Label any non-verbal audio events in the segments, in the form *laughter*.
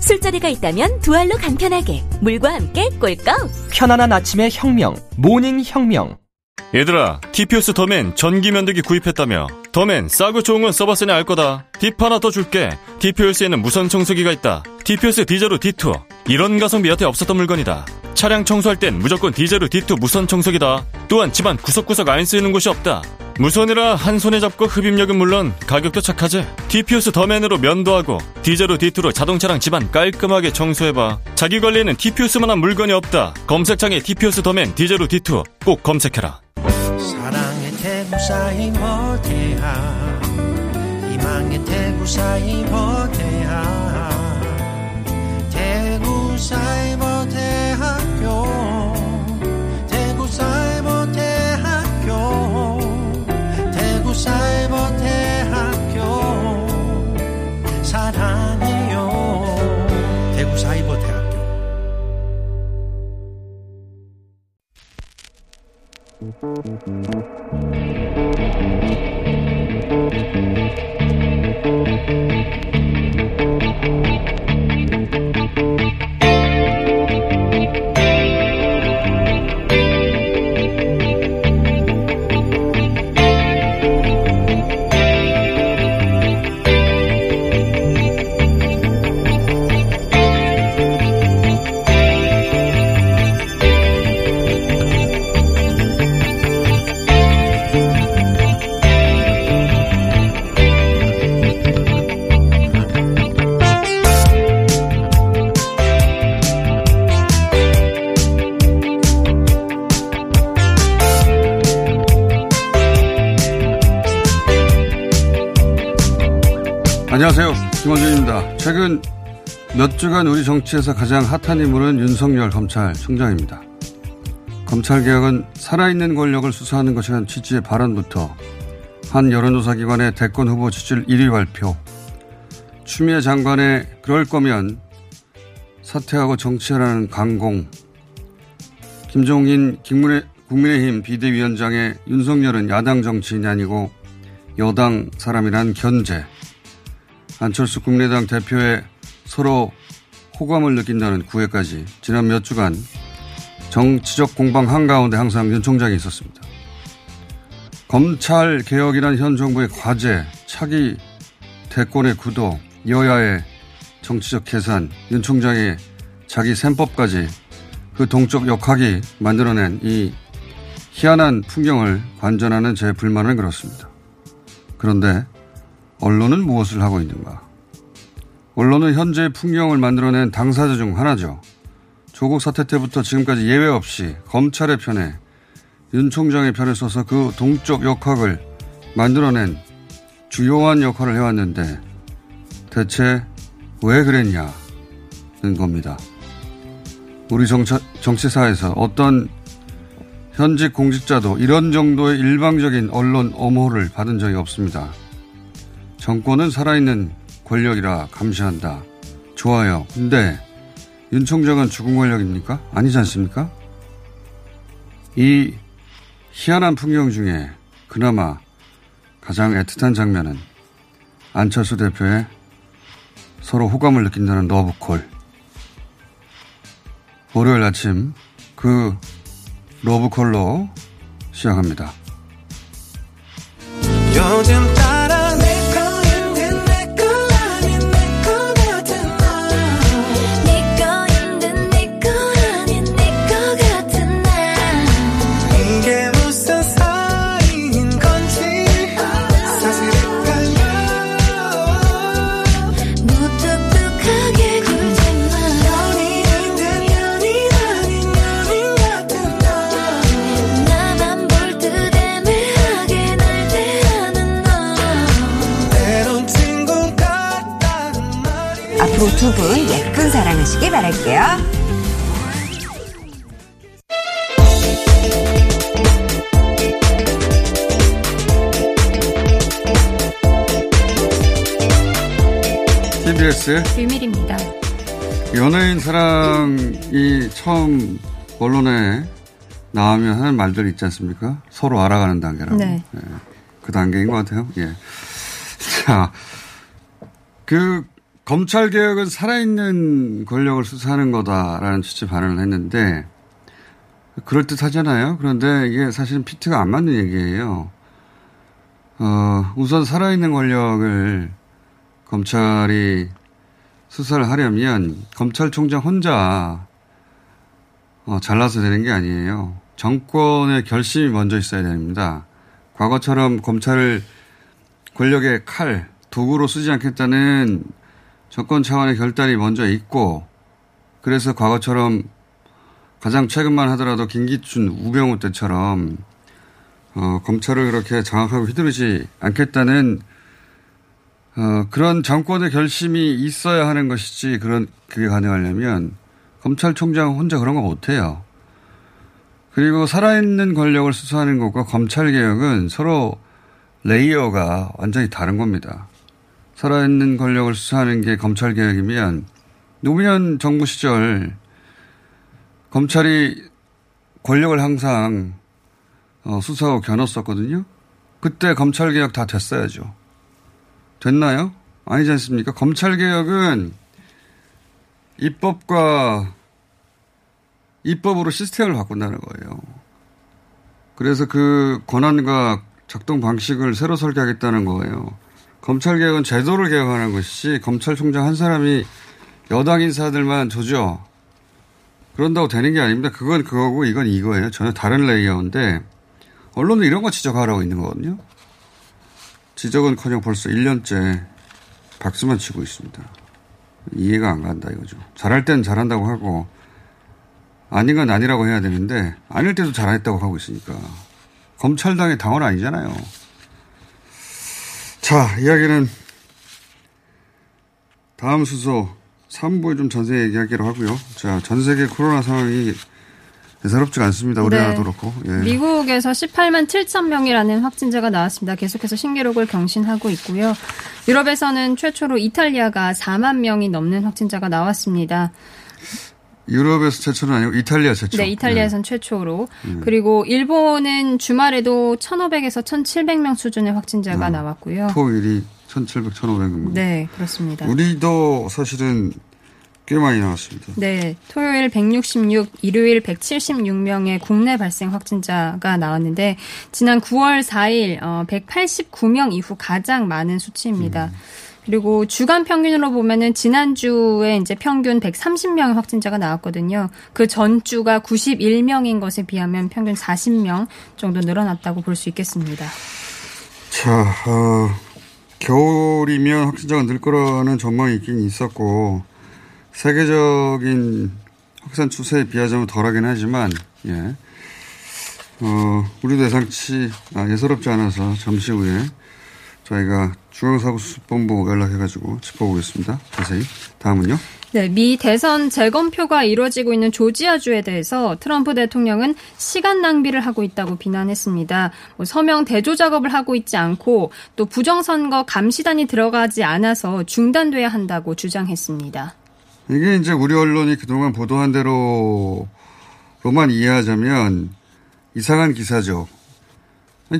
술자리가 있다면 두 알로 간편하게 물과 함께 꿀꺽. 편안한 아침의 혁명. 모닝 혁명. 얘들아, TPOS 더맨 전기 면도기 구입했다며. 더맨 싸고 좋은 건 써봤으니 알 거다. 팁 하나 더 줄게. TPOS에는 무선 청소기가 있다. TPOS 디제로 D2. 이런 가성비 여태 없었던 물건이다. 차량 청소할 땐 무조건 디제로 D2 무선 청소기다. 또한 집안 구석구석 안 쓰이는 곳이 없다. 무선이라 한 손에 잡고 흡입력은 물론 가격도 착하지. TPOS 더맨으로 면도하고 디제로 D2로 자동차랑 집안 깔끔하게 청소해봐. 자기 관리에는 TPOS만한 물건이 없다. 검색창에 TPOS 더맨 디제로 D2 꼭 검색해라. 사랑의 태구사이 모태야 희망의 태구사이 모태야 Thank you. 정치에서 가장 핫한 인물은 윤석열 검찰총장입니다. 검찰개혁은 살아있는 권력을 수사하는 것이라는 취지의 발언부터 한 여론조사 기관의 대권 후보 지지율 1위 발표, 추미애 장관의 그럴 거면 사퇴하고 정치하라는 강공, 김종인 김문혜, 국민의힘 비대위원장의 윤석열은 야당 정치인이 아니고 여당 사람이란 견제, 안철수 국민의당 대표의 서로 호감을 느낀다는 구애까지 지난 몇 주간 정치적 공방 한가운데 항상 윤 총장이 있었습니다. 검찰 개혁이란 현 정부의 과제, 차기 대권의 구도, 여야의 정치적 계산, 윤 총장의 자기 셈법까지 그 동적 역학이 만들어낸 이 희한한 풍경을 관전하는 제 불만은 그렇습니다. 그런데 언론은 무엇을 하고 있는가? 언론은 현재의 풍경을 만들어낸 당사자 중 하나죠. 조국 사태 때부터 지금까지 예외 없이 검찰의 편에 윤 총장의 편에 서서 그 동적 역학을 만들어낸 주요한 역할을 해왔는데 대체 왜 그랬냐는 겁니다. 우리 정치, 정치사에서 어떤 현직 공직자도 이런 정도의 일방적인 언론 엄호를 받은 적이 없습니다. 정권은 살아있는 권력이라 감시한다. 좋아요. 근데 윤 총장은 죽은 권력입니까? 아니지 않습니까? 이 희한한 풍경 중에 그나마 가장 애틋한 장면은 안철수 대표의 서로 호감을 느낀다는 러브콜. 월요일 아침 그 러브콜로 시작합니다. 요즘 따 언론에 나오면 하는 말들이 있지 않습니까? 서로 알아가는 단계라고. 네. 예, 그 단계인 것 같아요. 예. 자, 그 검찰 개혁은 살아있는 권력을 수사하는 거다라는 취지 발언을 했는데 그럴 듯 하잖아요. 그런데 이게 사실은 피트가 안 맞는 얘기예요. 어, 우선 살아있는 권력을 검찰이 수사를 하려면 검찰총장 혼자 어, 잘라서 되는 게 아니에요. 정권의 결심이 먼저 있어야 됩니다. 과거처럼 검찰을 권력의 칼, 도구로 쓰지 않겠다는 정권 차원의 결단이 먼저 있고, 그래서 과거처럼 가장 최근만 하더라도 김기춘, 우병우 때처럼 어, 검찰을 그렇게 장악하고 휘두르지 않겠다는 어, 그런 정권의 결심이 있어야 하는 것이지 그런 그게 가능하려면 검찰총장 혼자 그런 거 못해요. 그리고 살아있는 권력을 수사하는 것과 검찰 개혁은 서로 레이어가 완전히 다른 겁니다. 살아있는 권력을 수사하는 게 검찰 개혁이면 노무현 정부 시절 검찰이 권력을 항상 어, 수사하고 겨눴었거든요. 그때 검찰 개혁 다 됐어야죠. 됐나요? 아니지 않습니까? 검찰 개혁은 입법과 입법으로 시스템을 바꾼다는 거예요. 그래서 그 권한과 작동 방식을 새로 설계하겠다는 거예요. 검찰 개혁은 제도를 개혁하는 것이지 검찰총장 한 사람이 여당 인사들만 조져 그런다고 되는 게 아닙니다. 그건 그거고 이건 이거예요. 전혀 다른 레이어인데 언론은 이런 거 지적하라고 있는 거거든요. 지적은커녕 벌써 1년째 박수만 치고 있습니다. 이해가 안 간다 이거죠. 잘할 땐 잘한다고 하고 아닌 건 아니라고 해야 되는데 아닐 때도 잘했다고 하고 있으니까 검찰당의 당원 아니잖아요. 자 이야기는 다음 수소 3부에 좀 전세 얘기하기로 하고요. 자, 전 세계 코로나 상황이 대사롭지가 않습니다. 우리나라도 네. 그렇고. 예. 미국에서 18만 7천 명이라는 확진자가 나왔습니다. 계속해서 신기록을 경신하고 있고요. 유럽에서는 최초로 이탈리아가 4만 명이 넘는 확진자가 나왔습니다. 유럽에서 최초는 아니고 이탈리아 최초. 네, 이탈리아에선 최초로. 그리고 일본은 주말에도 1,500에서 1,700명 수준의 확진자가 아, 나왔고요. 토일이 1,700, 1,500명. 네, 그렇습니다. 우리도 사실은 꽤 많이 나왔습니다. 네, 토요일 166, 일요일 176명의 국내 발생 확진자가 나왔는데 지난 9월 4일 어, 189명 이후 가장 많은 수치입니다. 그리고 주간 평균으로 보면은 지난주에 이제 평균 130명의 확진자가 나왔거든요. 그 전주가 91명인 것에 비하면 평균 40명 정도 늘어났다고 볼 수 있겠습니다. 자, 어, 겨울이면 확진자가 늘 거라는 전망이 있긴 있었고, 세계적인 확산 추세에 비하자면 덜하긴 하지만, 예. 어, 우리도 예상치, 아, 예사롭지 않아서 잠시 후에 저희가 중앙사고수습본부 연락해가지고 짚어보겠습니다. 자세히. 다음은요? 네, 미 대선 재검표가 이루어지고 있는 조지아주에 대해서 트럼프 대통령은 시간 낭비를 하고 있다고 비난했습니다. 뭐 서명 대조 작업을 하고 있지 않고 또 부정선거 감시단이 들어가지 않아서 중단돼야 한다고 주장했습니다. 이게 이제 우리 언론이 그동안 보도한 대로로만 이해하자면 이상한 기사죠.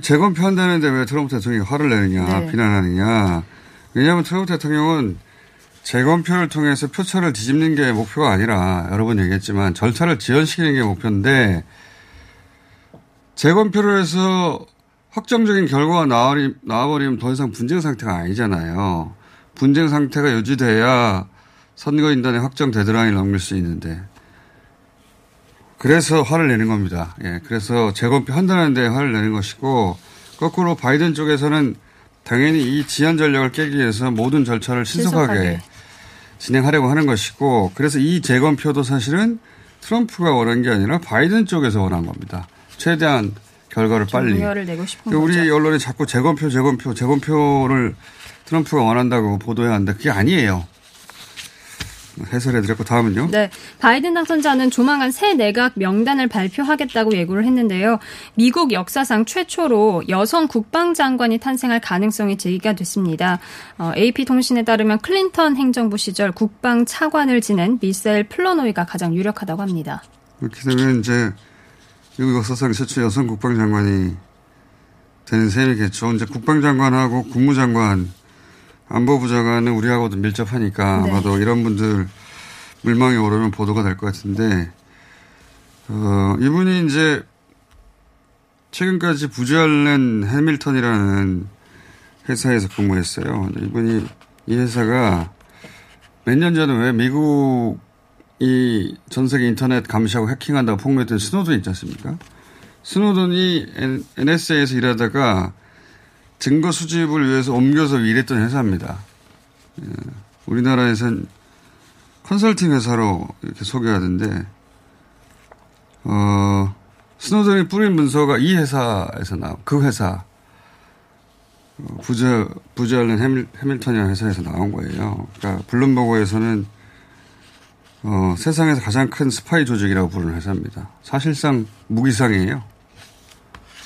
재검표한다는데 왜 트럼프 대통령이 화를 내느냐, 네. 비난하느냐. 왜냐하면 트럼프 대통령은 재검표를 통해서 표차를 뒤집는 게 목표가 아니라 여러 번 얘기했지만 절차를 지연시키는 게 목표인데 재검표를 해서 확정적인 결과가 나와리- 나와버리면 더 이상 분쟁 상태가 아니잖아요. 분쟁 상태가 유지돼야 선거인단의 확정 데드라인을 넘길 수 있는데 그래서 화를 내는 겁니다. 예, 그래서 재검표 한다는데 화를 내는 것이고 거꾸로 바이든 쪽에서는 당연히 이 지연 전략을 깨기 위해서 모든 절차를 신속하게, 신속하게. 진행하려고 하는 것이고 그래서 이 재검표도 사실은 트럼프가 원한 게 아니라 바이든 쪽에서 원한 겁니다. 최대한 결과를 빨리. 종료를 내고 싶은 우리 거죠. 언론이 자꾸 재검표, 재검표, 재검표를 트럼프가 원한다고 보도해야 하는데 그게 아니에요. 해설해드렸고 다음은요. 네, 바이든 당선자는 조만간 새 내각 명단을 발표하겠다고 예고를 했는데요. 미국 역사상 최초로 여성 국방장관이 탄생할 가능성이 제기가 됐습니다. 어, AP통신에 따르면 클린턴 행정부 시절 국방 차관을 지낸 미셀 플러노이가 가장 유력하다고 합니다. 이렇게 되면 이제 미국 역사상 최초 여성 국방장관이 되는 셈이겠죠. 이제 국방장관하고 국무장관, 안보부 장관은 우리하고도 밀접하니까 네. 아마도 이런 분들 물망에 오르면 보도가 될 것 같은데, 어, 이분이 이제 최근까지 부지알렌 해밀턴이라는 회사에서 근무했어요. 이분이 이 회사가 몇 년 전에 왜 미국 이 전 세계 인터넷 감시하고 해킹한다고 폭로했던 스노든 있지 않습니까? 스노든이 NSA에서 일하다가 증거 수집을 위해서 옮겨서 일했던 회사입니다. 예, 우리나라에선 컨설팅 회사로 이렇게 소개하던데, 어, 스노든이 뿌린 문서가 이 회사에서 나온, 그 회사, 어, 부저, 부저알렌 해밀, 해밀턴이라는 회사에서 나온 거예요. 그러니까 블룸버그에서는 어, 세상에서 가장 큰 스파이 조직이라고 부르는 회사입니다. 사실상 무기상이에요.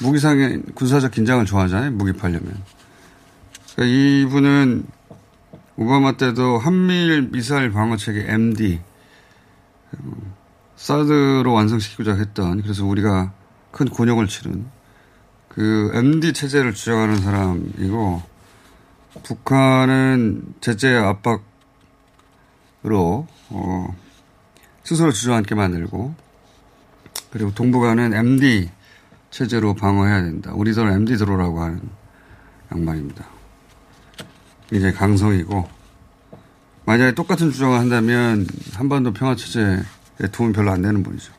무기상의 군사적 긴장을 좋아하잖아요. 무기 팔려면. 그러니까 이분은 오바마 때도 한미일 미사일 방어 체계 MD 어, 사드로 완성시키고자 했던 그래서 우리가 큰 곤욕을 치른 그 MD 체제를 주장하는 사람이고 북한은 제재 압박으로 어, 스스로 주저앉게 만들고 그리고 동북아는 MD 체제로 방어해야 된다. 우리도 MD 들어오라고 하는 양반입니다. 굉장히 강성이고 만약에 똑같은 주장을 한다면 한반도 평화 체제에 도움이 별로 안 되는 분이죠.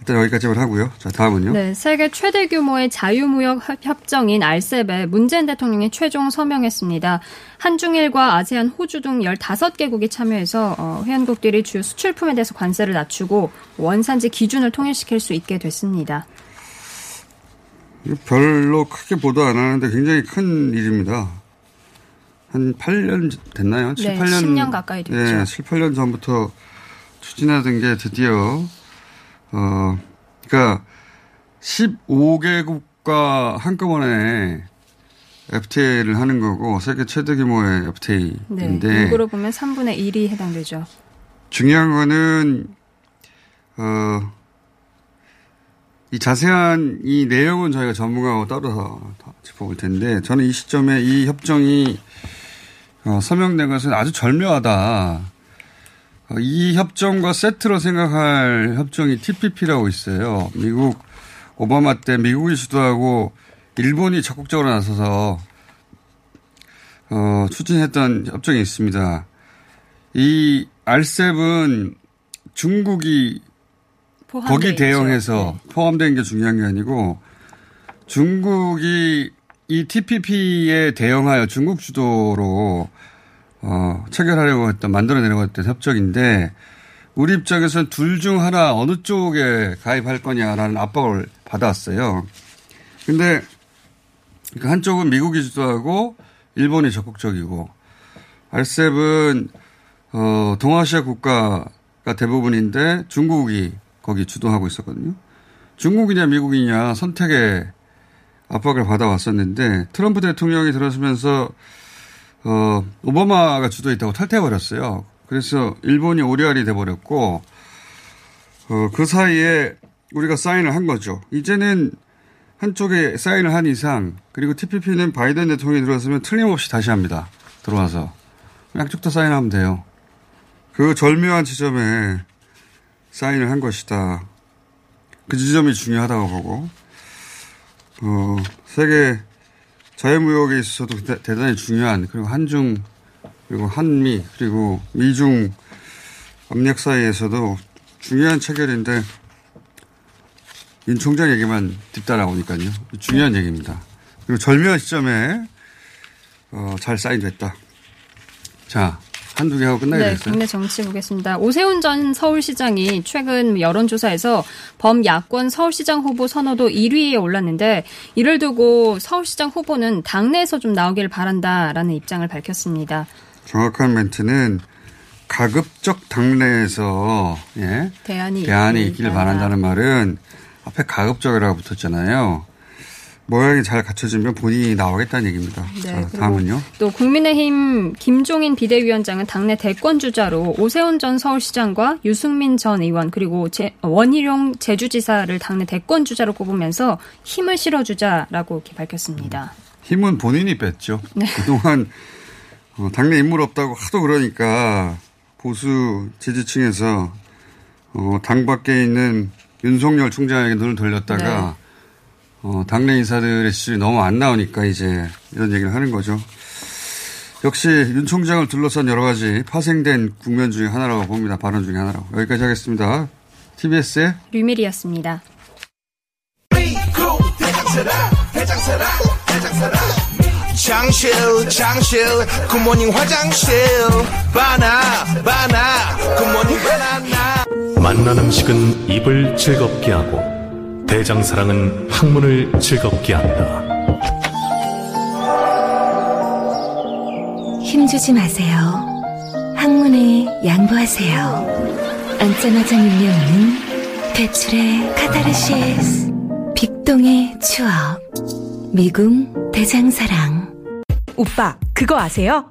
일단 여기까지만 하고요. 자 다음은요. 네, 세계 최대 규모의 자유무역 협- 협정인 알셉에 문재인 대통령이 최종 서명했습니다. 한중일과 아세안, 호주 등 15개국이 참여해서 어, 회원국들이 주요 수출품에 대해서 관세를 낮추고 원산지 기준을 통일시킬 수 있게 됐습니다. 별로 크게 보도 안 하는데 굉장히 큰 일입니다. 한 8년 됐나요? 7, 네, 8년. 10년 가까이 됐죠. 네, 7, 8년 전부터 추진하던 게 드디어, 어, 그니까 15개국과 한꺼번에 FTA를 하는 거고 세계 최대 규모의 네, FTA인데 인구로 보면 3분의 1이 해당되죠. 중요한 거는 어, 이 자세한 이 내용은 저희가 전문가하고 따로 다 짚어볼 텐데 저는 이 시점에 이 협정이 어, 서명된 것은 아주 절묘하다. 어, 이 협정과 세트로 생각할 협정이 TPP라고 있어요. 미국 오바마 때 미국이 주도하고 일본이 적극적으로 나서서 어, 추진했던 협정이 있습니다. 이 알셉은 중국이 거기. 대응해서 네. 포함된 게 중요한 게 아니고 중국이 이 TPP에 대응하여 중국 주도로 어, 체결하려고 했던 만들어내려고 했던 협정인데 우리 입장에서는 둘 중 하나 어느 쪽에 가입할 거냐라는 압박을 받아왔어요. 근데 그 한쪽은 미국이 주도하고 일본이 적극적이고 알셉은 어, 동아시아 국가가 대부분인데 중국이 거기 주도하고 있었거든요. 중국이냐 미국이냐 선택에 압박을 받아왔었는데 트럼프 대통령이 들어서면서 어, 오바마가 주도했다고 탈퇴해버렸어요. 그래서 일본이 오리알이 돼버렸고 어, 그 사이에 우리가 사인을 한 거죠. 이제는 한쪽에 사인을 한 이상 그리고 TPP는 바이든 대통령이 들어왔으면 틀림없이 다시 합니다. 들어와서 양쪽 다 사인하면 돼요. 그 절묘한 지점에 사인을 한 것이다. 그 지점이 중요하다고 보고 어, 세계 자유무역에 있어서도 대, 대단히 중요한 그리고 한중 그리고 한미 그리고 미중 압력 사이에서도 중요한 체결인데 윤 총장 얘기만 뒷따라오니까요. 중요한 얘기입니다. 그리고 절묘한 시점에 어, 잘 사인됐다. 자, 한두 개 하고 네, 끝나야겠어요. 국내 정치 보겠습니다. 오세훈 전 서울시장이 최근 여론조사에서 범야권 서울시장 후보 선호도 1위에 올랐는데 이를 두고 서울시장 후보는 당내에서 좀 나오기를 바란다라는 입장을 밝혔습니다. 정확한 멘트는 가급적 당내에서 예, 대안이 대안이 있길 있기를 바란다는 말은 앞에 가급적이라고 붙었잖아요. 모양이 잘 갖춰지면 본인이 나오겠다는 얘기입니다. 네, 자, 다음은요. 또 국민의힘 김종인 비대위원장은 당내 대권 주자로 오세훈 전 서울시장과 유승민 전 의원 그리고 제- 원희룡 제주지사를 당내 대권 주자로 꼽으면서 힘을 실어주자라고 이렇게 밝혔습니다. 힘은 본인이 뺐죠. *laughs* 그동안 어, 당내 인물 없다고 하도 그러니까 보수 지지층에서 어, 당 밖에 있는 윤석열 총장에게 눈을 돌렸다가 어, 당내 인사들의 지지율이 너무 안 나오니까 이제 이런 얘기를 하는 거죠. 역시 윤 총장을 둘러싼 여러 가지 파생된 국면 중에 하나라고 봅니다. 발언 중에 하나라고. 여기까지 하겠습니다. TBS의 류밀이었습니다. 장실 장실 굿모닝 화장실 바나 바나 굿모닝 바나나 만난 음식은 입을 즐겁게 하고 대장사랑은 학문을 즐겁게 한다. 힘주지 마세요. 학문에 양보하세요. 앉자마자 밀려오는 배출의 카타르시스. 빅동의 추억. 미궁 대장사랑. 오빠, 그거 아세요?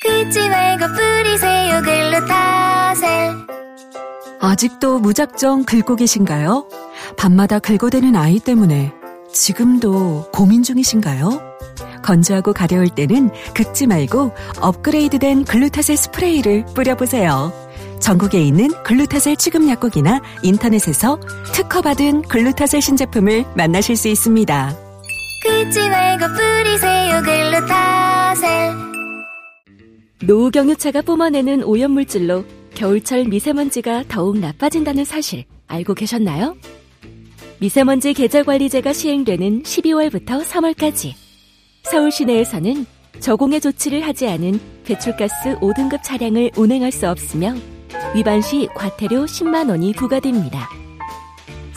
긁지 말고 뿌리세요 글루타셀. 아직도 무작정 긁고 계신가요? 밤마다 긁어대는 아이 때문에 지금도 고민 중이신가요? 건조하고 가려울 때는 긁지 말고 업그레이드된 글루타셀 스프레이를 뿌려보세요. 전국에 있는 글루타셀 취급 약국이나 인터넷에서 특허받은 글루타셀 신제품을 만나실 수 있습니다. 긁지 말고 뿌리세요 글루타셀. 노후 경유차가 뿜어내는 오염물질로 겨울철 미세먼지가 더욱 나빠진다는 사실 알고 계셨나요? 미세먼지 계절 관리제가 시행되는 12월부터 3월까지 서울 시내에서는 저공해 조치를 하지 않은 배출가스 5등급 차량을 운행할 수 없으며 위반 시 과태료 10만 원이 부과됩니다.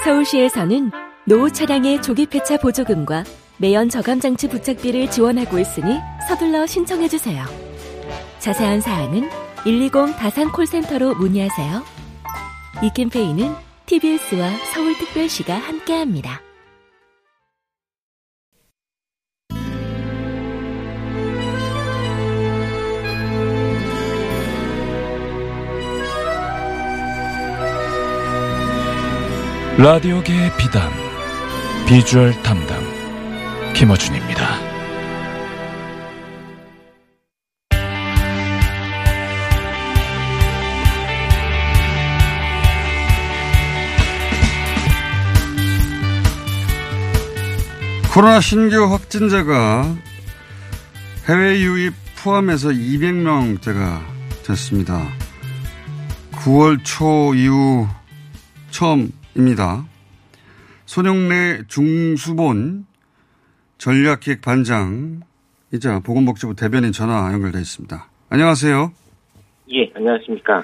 서울시에서는 노후 차량의 조기 폐차 보조금과 매연 저감 장치 부착비를 지원하고 있으니 서둘러 신청해 주세요. 자세한 사항은 120 다산 콜센터로 문의하세요. 이 캠페인은 TBS와 서울특별시가 함께합니다. 라디오계의 비담 비주얼 담당 김어준입니다. 코로나 신규 확진자가 해외 유입 포함해서 200명대가 됐습니다. 9월 초 이후 처음입니다. 손영래 중수본 전략기획 반장이자 보건복지부 대변인 전화 연결돼 있습니다. 안녕하세요. 예, 안녕하십니까.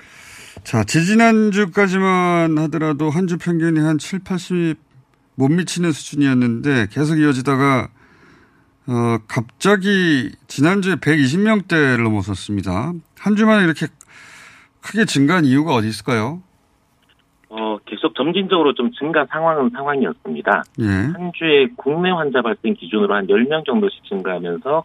자, 지지난주까지만 하더라도 한 주 평균이 한 7, 80 못 미치는 수준이었는데 계속 이어지다가 어, 갑자기 지난주에 120명대를 넘어섰습니다. 한 주만에 이렇게 크게 증가한 이유가 어디 있을까요? 어, 계속 점진적으로 좀 증가 상황은 상황이었습니다. 예. 한 주에 국내 환자 발생 기준으로 한 10명 정도씩 증가하면서 어,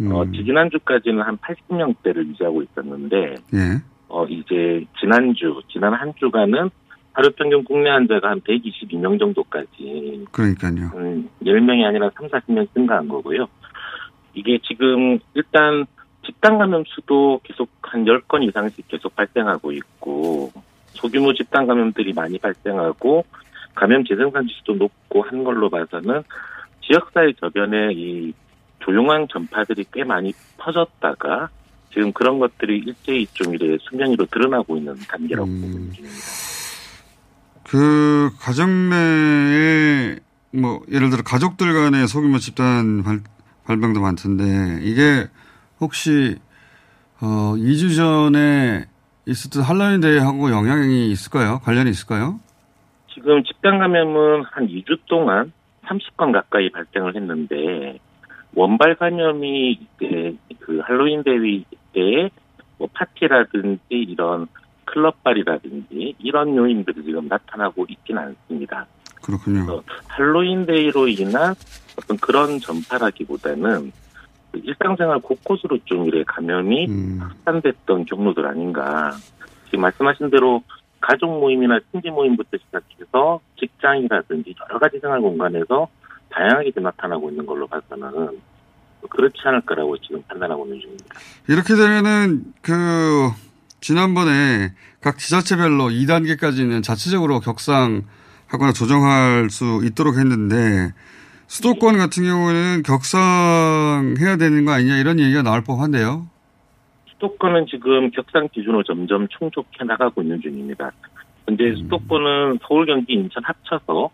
음, 지난주까지는 한 80명대를 유지하고 있었는데 예. 어, 이제 지난주, 지난 한 주간은 하루 평균 국내 환자가 한 122명 정도까지 그러니까요. 음, 10명이 아니라 3, 40명 증가한 거고요. 이게 지금 일단 집단 감염 수도 계속 한 10건 이상씩 계속 발생하고 있고 소규모 집단 감염들이 많이 발생하고 감염 재생산 지수도 높고 한 걸로 봐서는 지역사회 저변에 이 조용한 전파들이 꽤 많이 퍼졌다가 지금 그런 것들이 일제히 좀 이래 수면 위로 드러나고 있는 단계라고 음. 보고 있습니다. 그 가정 내에 뭐 예를 들어 가족들 간의 소규모 집단 발, 발병도 많던데 이게 혹시 어 2주 전에 있었던 할로윈 데이하고 영향이 있을까요? 관련이 있을까요? 지금 집단 감염은 한 2주 동안 30건 가까이 발생을 했는데 원발 감염이 이제 그 할로윈 대위 때에 뭐 파티라든지 이런 클럽발이라든지 이런 요인들이 지금 나타나고 있지는 않습니다. 그렇군요. 할로윈 데이로 인한 어떤 그런 전파라기보다는 그 일상생활 곳곳으로 좀 이래 감염이 음. 확산됐던 경로들 아닌가. 지금 말씀하신 대로 가족 모임이나 친지 모임부터 시작해서 직장이라든지 여러 가지 생활 공간에서 다양하게 좀 나타나고 있는 걸로 봐서는 그렇지 않을까라고 지금 판단하고 있는 중입니다. 이렇게 되면은 그 지난번에 각 지자체별로 2단계까지는 자체적으로 격상하거나 조정할 수 있도록 했는데 수도권 같은 경우에는 격상해야 되는 거 아니냐 이런 얘기가 나올 법한데요. 수도권은 지금 격상 기준으로 점점 충족해 나가고 있는 중입니다. 현재 수도권은 서울, 경기, 인천 합쳐서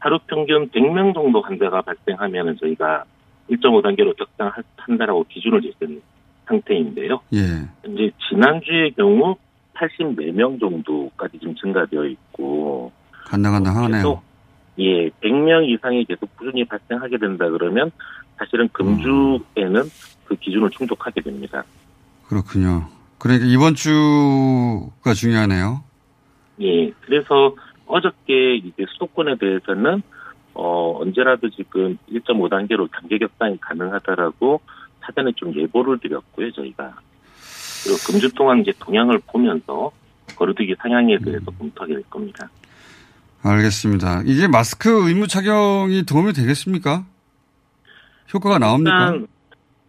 하루 평균 100명 정도 환자가 발생하면 저희가 1.5단계로 격상한다라고 기준을 제시한 상태인데요. 예. 현재 지난주의 경우 84명 정도까지 지금 증가되어 있고 간당간당 하네요. 계속 예, 100명 이상이 계속 꾸준히 발생하게 된다 그러면 사실은 금주에는 그 기준을 충족하게 됩니다. 그렇군요. 그러니까 이번 주가 중요하네요. 예, 그래서 어저께 이제 수도권에 대해서는 어 언제라도 지금 1.5단계로 단계 격상이 가능하다라고 사전에 좀 예보를 드렸고요, 저희가. 그리고 금주 동안 이제 동향을 보면서 거르두기 상향에 대해서 검토하게 될 겁니다. 알겠습니다. 이게 마스크 의무 착용이 도움이 되겠습니까? 효과가 나옵니까? 일단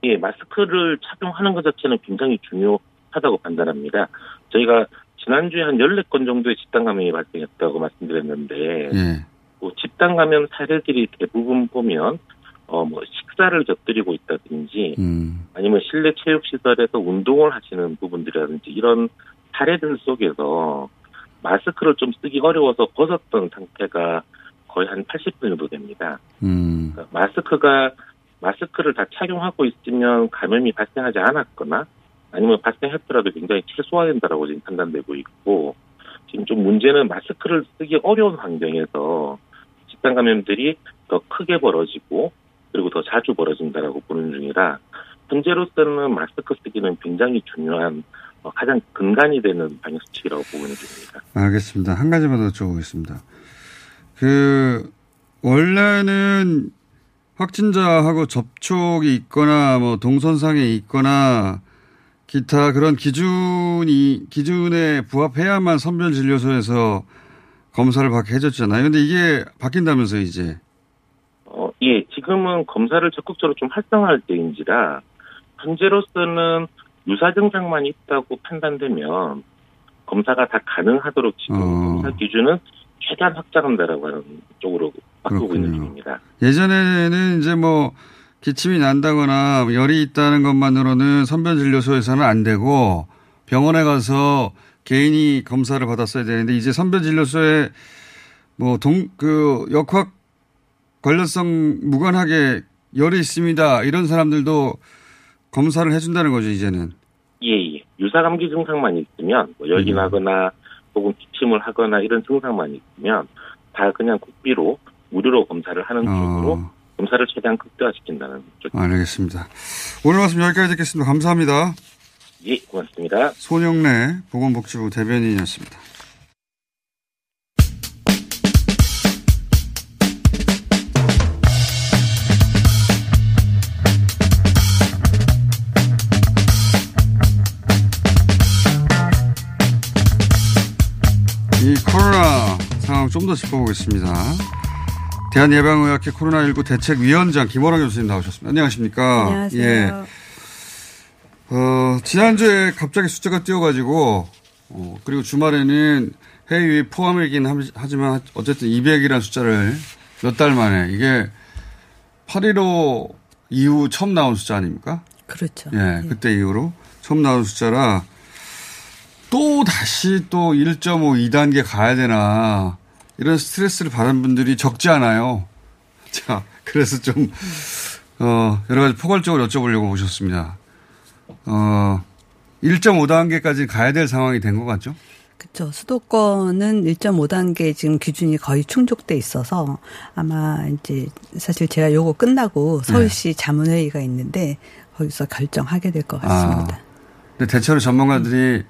예, 마스크를 착용하는 것 자체는 굉장히 중요하다고 판단합니다. 저희가 지난주에 한 14건 정도의 집단 감염이 발생했다고 말씀드렸는데 예. 뭐 집단 감염 사례들이 대부분 보면 어 뭐 식사를 곁들이고 있다든지 음. 아니면 실내 체육 시설에서 운동을 하시는 부분들이라든지 이런 사례들 속에서 마스크를 좀 쓰기 어려워서 벗었던 상태가 거의 한 80% 정도 됩니다. 음. 그러니까 마스크가 마스크를 다 착용하고 있으면 감염이 발생하지 않았거나 아니면 발생했더라도 굉장히 최소화된다라고 지금 판단되고 있고 지금 좀 문제는 마스크를 쓰기 어려운 환경에서 집단 감염들이 더 크게 벌어지고 그리고 더 자주 벌어진다라고 보는 중이라 현재로서는 마스크 쓰기는 굉장히 중요한 어, 가장 근간이 되는 방역 수칙이라고 보고 있는 중입니다. 알겠습니다. 한 가지만 더 여쭤보겠습니다. 그, 원래는 확진자하고 접촉이 있거나 뭐 동선상에 있거나 기타 그런 기준이, 기준에 부합해야만 선별진료소에서 검사를 받게 해줬잖아요. 근데 이게 바뀐다면서 이제. 지금은 검사를 적극적으로 좀 활성화할 때인지라 현재로서는 유사 증상만 있다고 판단되면 검사가 다 가능하도록 지금 어. 검사 기준은 최대한 확장한다라고 하는 쪽으로 바꾸고 있는 중입니다. 예전에는 이제 뭐 기침이 난다거나 열이 있다는 것만으로는 선별진료소에서는 안 되고 병원에 가서 개인이 검사를 받았어야 되는데 이제 선별진료소에 뭐 동, 그 역학 관련성 무관하게 열이 있습니다. 이런 사람들도 검사를 해준다는 거죠, 이제는. 예, 예. 유사 감기 증상만 있으면 뭐 열이 음. 나거나 혹은 기침을 하거나 이런 증상만 있으면 다 그냥 국비로 무료로 검사를 하는 쪽으로 어, 검사를 최대한 극대화시킨다는 쪽. 알겠습니다. 오늘 말씀 여기까지 듣겠습니다. 감사합니다. 예, 고맙습니다. 손영래 보건복지부 대변인이었습니다. 좀 더 짚어보겠습니다. 대한예방의학회 코로나19 대책위원장 김원환 교수님 나오셨습니다. 안녕하십니까? 안녕하세요. 예. 어, 지난주에 갑자기 숫자가 뛰어가지고, 어, 그리고 주말에는 해외 포함이긴 함- 하지만 어쨌든 200이라는 숫자를 몇 달 만에 이게 8.15 이후 처음 나온 숫자 아닙니까? 그렇죠. 예, 그때 이후로 처음 나온 숫자라 또 다시 또 1.5, 2단계 가야 되나 이런 스트레스를 받은 분들이 적지 않아요. 자, 그래서 좀, 어, 여러 가지 포괄적으로 여쭤보려고 오셨습니다. 어, 1.5단계까지 가야 될 상황이 된 것 같죠? 그렇죠. 수도권은 1.5단계 지금 기준이 거의 충족돼 있어서 아마 이제 사실 제가 요거 끝나고 서울시 네. 자문회의가 있는데 거기서 결정하게 될 것 같습니다. 아, 근데 대체로 전문가들이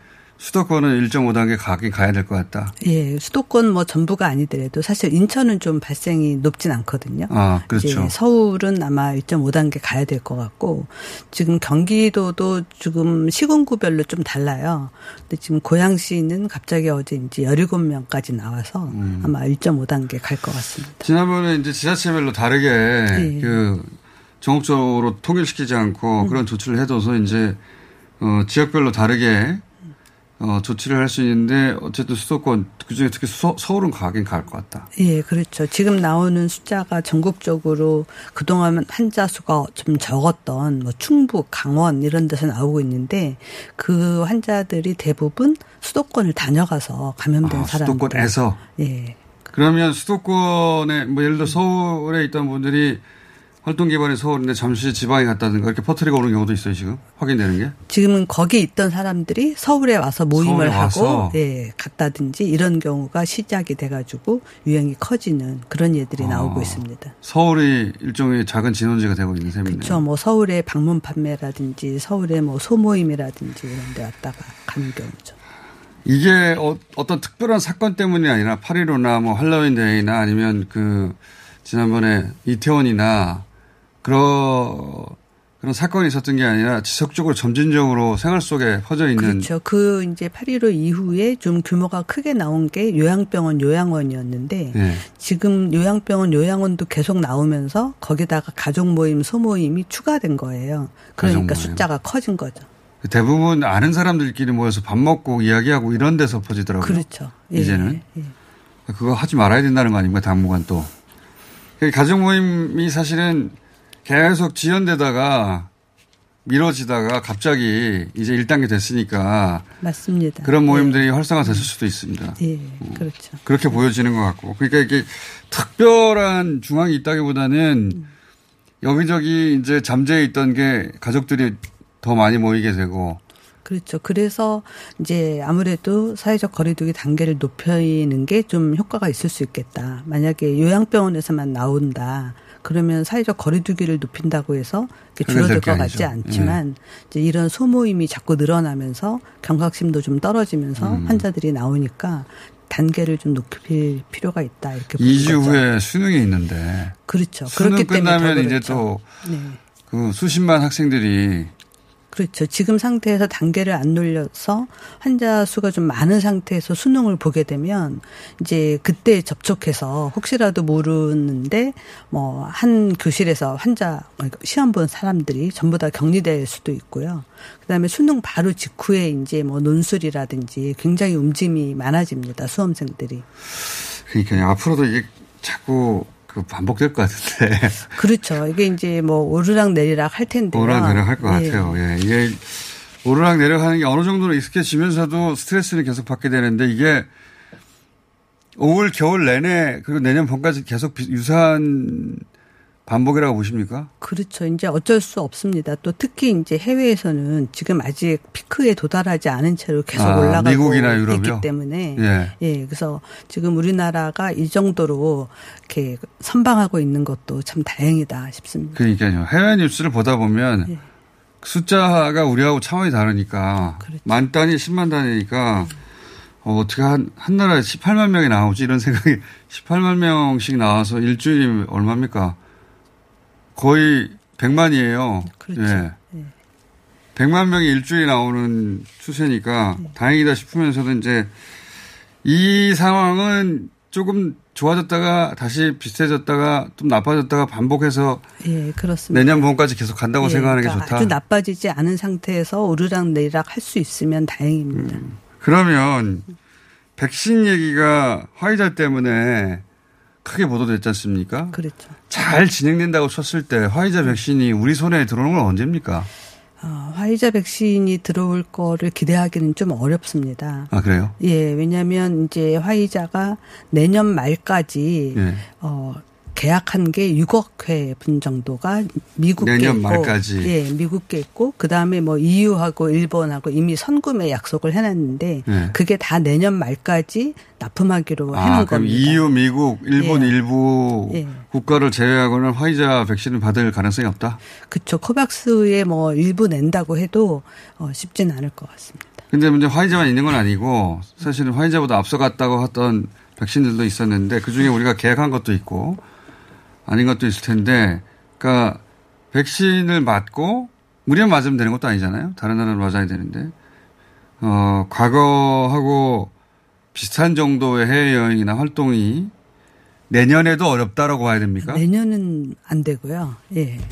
수도권은 1.5단계 가긴 가야 될 것 같다. 예, 수도권 뭐 전부가 아니더라도 사실 인천은 좀 발생이 높진 않거든요. 아, 그렇죠. 서울은 아마 1.5단계 가야 될 것 같고 지금 경기도도 지금 시군구별로 좀 달라요. 근데 지금 고양시는 갑자기 어제 이제 17명까지 나와서 음. 아마 1.5단계 갈 것 같습니다. 지난번에 이제 지자체별로 다르게 예. 그 전국적으로 통일시키지 않고 음. 그런 조치를 해둬서 이제 어 지역별로 다르게 어, 조치를 할 수 있는데 어쨌든 수도권 그중에 특히 서, 울은 가긴 갈 것 같다. 예, 그렇죠. 지금 나오는 숫자가 전국적으로 그동안 환자 수가 좀 적었던 뭐 충북, 강원 이런 데서 나오고 있는데 그 환자들이 대부분 수도권을 다녀가서 감염된 아, 사람들. 수도권에서. 예. 그러면 수도권에 뭐 예를 들어 서울에 있던 분들이 활동 기반이 서울인데 잠시 지방에 갔다든가 이렇게 퍼뜨리고 오는 경우도 있어요 지금 확인되는 게? 지금은 거기 있던 사람들이 서울에 와서 모임을 서울에 하고 예, 갔다든지 이런 경우가 시작이 돼가지고 유행이 커지는 그런 예들이 아, 나오고 있습니다. 서울이 일종의 작은 진원지가 되고 있는 셈이네요. 그렇죠. 뭐 서울에 방문 판매라든지 서울에 뭐 소모임이라든지 이런 데 왔다가 가는 경우죠. 이게 어, 떤 특별한 사건 때문이 아니라 8.15나 뭐 할로윈 데이나 아니면 그 지난번에 이태원이나 그런 그런 사건이 있었던 게 아니라 지속적으로 점진적으로 생활 속에 퍼져 있는 그렇죠. 그 이제 8.15 이후에 좀 규모가 크게 나온 게 요양병원 요양원이었는데 네. 지금 요양병원 요양원도 계속 나오면서 거기다가 가족 모임 소모임이 추가된 거예요. 그러니까 숫자가 커진 거죠. 대부분 아는 사람들끼리 모여서 밥 먹고 이야기하고 이런 데서 퍼지더라고요. 그렇죠. 예, 이제는 예, 예. 그거 하지 말아야 된다는 거 아닙니까 당분간 또. 가족 모임이 사실은 계속 지연되다가 미뤄지다가 갑자기 이제 1단계 됐으니까. 맞습니다. 그런 모임들이 네. 활성화 됐을 수도 있습니다. 예, 그렇죠. 그렇게 보여지는 것 같고. 그러니까 이게 특별한 중앙이 있다기보다는 음. 여기저기 이제 잠재해 있던 게 가족들이 더 많이 모이게 되고. 그렇죠. 그래서 이제 아무래도 사회적 거리두기 단계를 높이는 게 좀 효과가 있을 수 있겠다. 만약에 요양병원에서만 나온다. 그러면 사회적 거리두기를 높인다고 해서 줄어들 것 같지 않지만 예. 이제 이런 소모임이 자꾸 늘어나면서 경각심도 좀 떨어지면서 음. 환자들이 나오니까 단계를 좀 높일 필요가 있다 이렇게 2주 후에 수능이 있는데 그렇죠. 수능 끝나면 이제 또그 네. 그 수십만 학생들이 그렇죠. 지금 상태에서 단계를 안 놀려서 환자 수가 좀 많은 상태에서 수능을 보게 되면 이제 그때 접촉해서 혹시라도 모르는데 뭐 한 교실에서 환자 시험 본 사람들이 전부 다 격리될 수도 있고요. 그다음에 수능 바로 직후에 이제 뭐 논술이라든지 굉장히 움직임이 많아집니다. 수험생들이. 그러니까 앞으로도 이게 자꾸 그 반복될 것 같은데. *laughs* 그렇죠. 이게 이제 뭐 오르락 내리락 할 텐데. 오르락 내리락 할 것 같아요. 예. 이게 오르락 내리락 하는 게 어느 정도로 익숙해지면서도 스트레스를 계속 받게 되는데 이게 올 겨울 내내 그리고 내년 봄까지 계속 유사한 반복이라고 보십니까? 그렇죠. 이제 어쩔 수 없습니다. 또 특히 이제 해외에서는 지금 아직 피크에 도달하지 않은 채로 계속 아, 올라가고 미국이나 유럽이요? 있기 때문에 예. 예. 그래서 지금 우리나라가 이 정도로 이렇게 선방하고 있는 것도 참 다행이다 싶습니다. 그러니까요. 해외 뉴스를 보다 보면 예. 숫자가 우리하고 차원이 다르니까 그렇죠. 만 단위, 10만 단위니까 어, 어떻게 한, 한 나라에 18만 명이 나오지 이런 생각이 *laughs* 18만 명씩 나와서 일주일이 얼마입니까? 거의 100만이에요. 그렇죠. 예. 네. 100만 명이 일주일에 나오는 추세니까 네. 다행이다 싶으면서도 이제 이 상황은 조금 좋아졌다가 다시 비슷해졌다가 좀 나빠졌다가 반복해서 예, 그렇습니다. 내년 봄까지 계속 간다고 예, 생각하는 그러니까 게 좋다. 아주 나빠지지 않은 상태에서 오르락 내리락 할 수 있으면 다행입니다. 음. 그러면 백신 얘기가 화이자 때문에 크게 보도됐지 않습니까? 그렇죠. 잘 진행된다고 쳤을 때 화이자 백신이 우리 손에 들어오는 건 언제입니까? 어, 화이자 백신이 들어올 거를 기대하기는 좀 어렵습니다. 아, 그래요? 예, 왜냐하면 이제 화이자가 내년 말까지 예. 어 계약한 게 6억 회분 정도가 미국계 내년 있고, 말까지. 예, 미국계 있고 그 다음에 뭐 EU하고 일본하고 이미 선구매 약속을 해놨는데 예. 그게 다 내년 말까지 납품하기로 아, 해놓은 그럼 겁니다. EU, 미국, 일본 예. 일부 예. 국가를 제외하고는 화이자 백신을 받을 가능성이 없다? 그쵸. 코박스에 뭐 일부 낸다고 해도 어, 쉽지는 않을 것 같습니다. 근데 문제 화이자만 있는 건 아니고 사실은 화이자보다 앞서갔다고 했던 백신들도 있었는데 그 중에 우리가 계약한 것도 있고 아닌 것도 있을 텐데 그러니까 백신을 맞고 우리만 맞으면 되는 것도 아니잖아요. 다른 나라는 맞아야 되는데 어 과거하고 비슷한 정도의 해외 여행이나 활동이 내년에도 어렵다라고 봐야 됩니까? 내년은 안 되고요. 예. *laughs*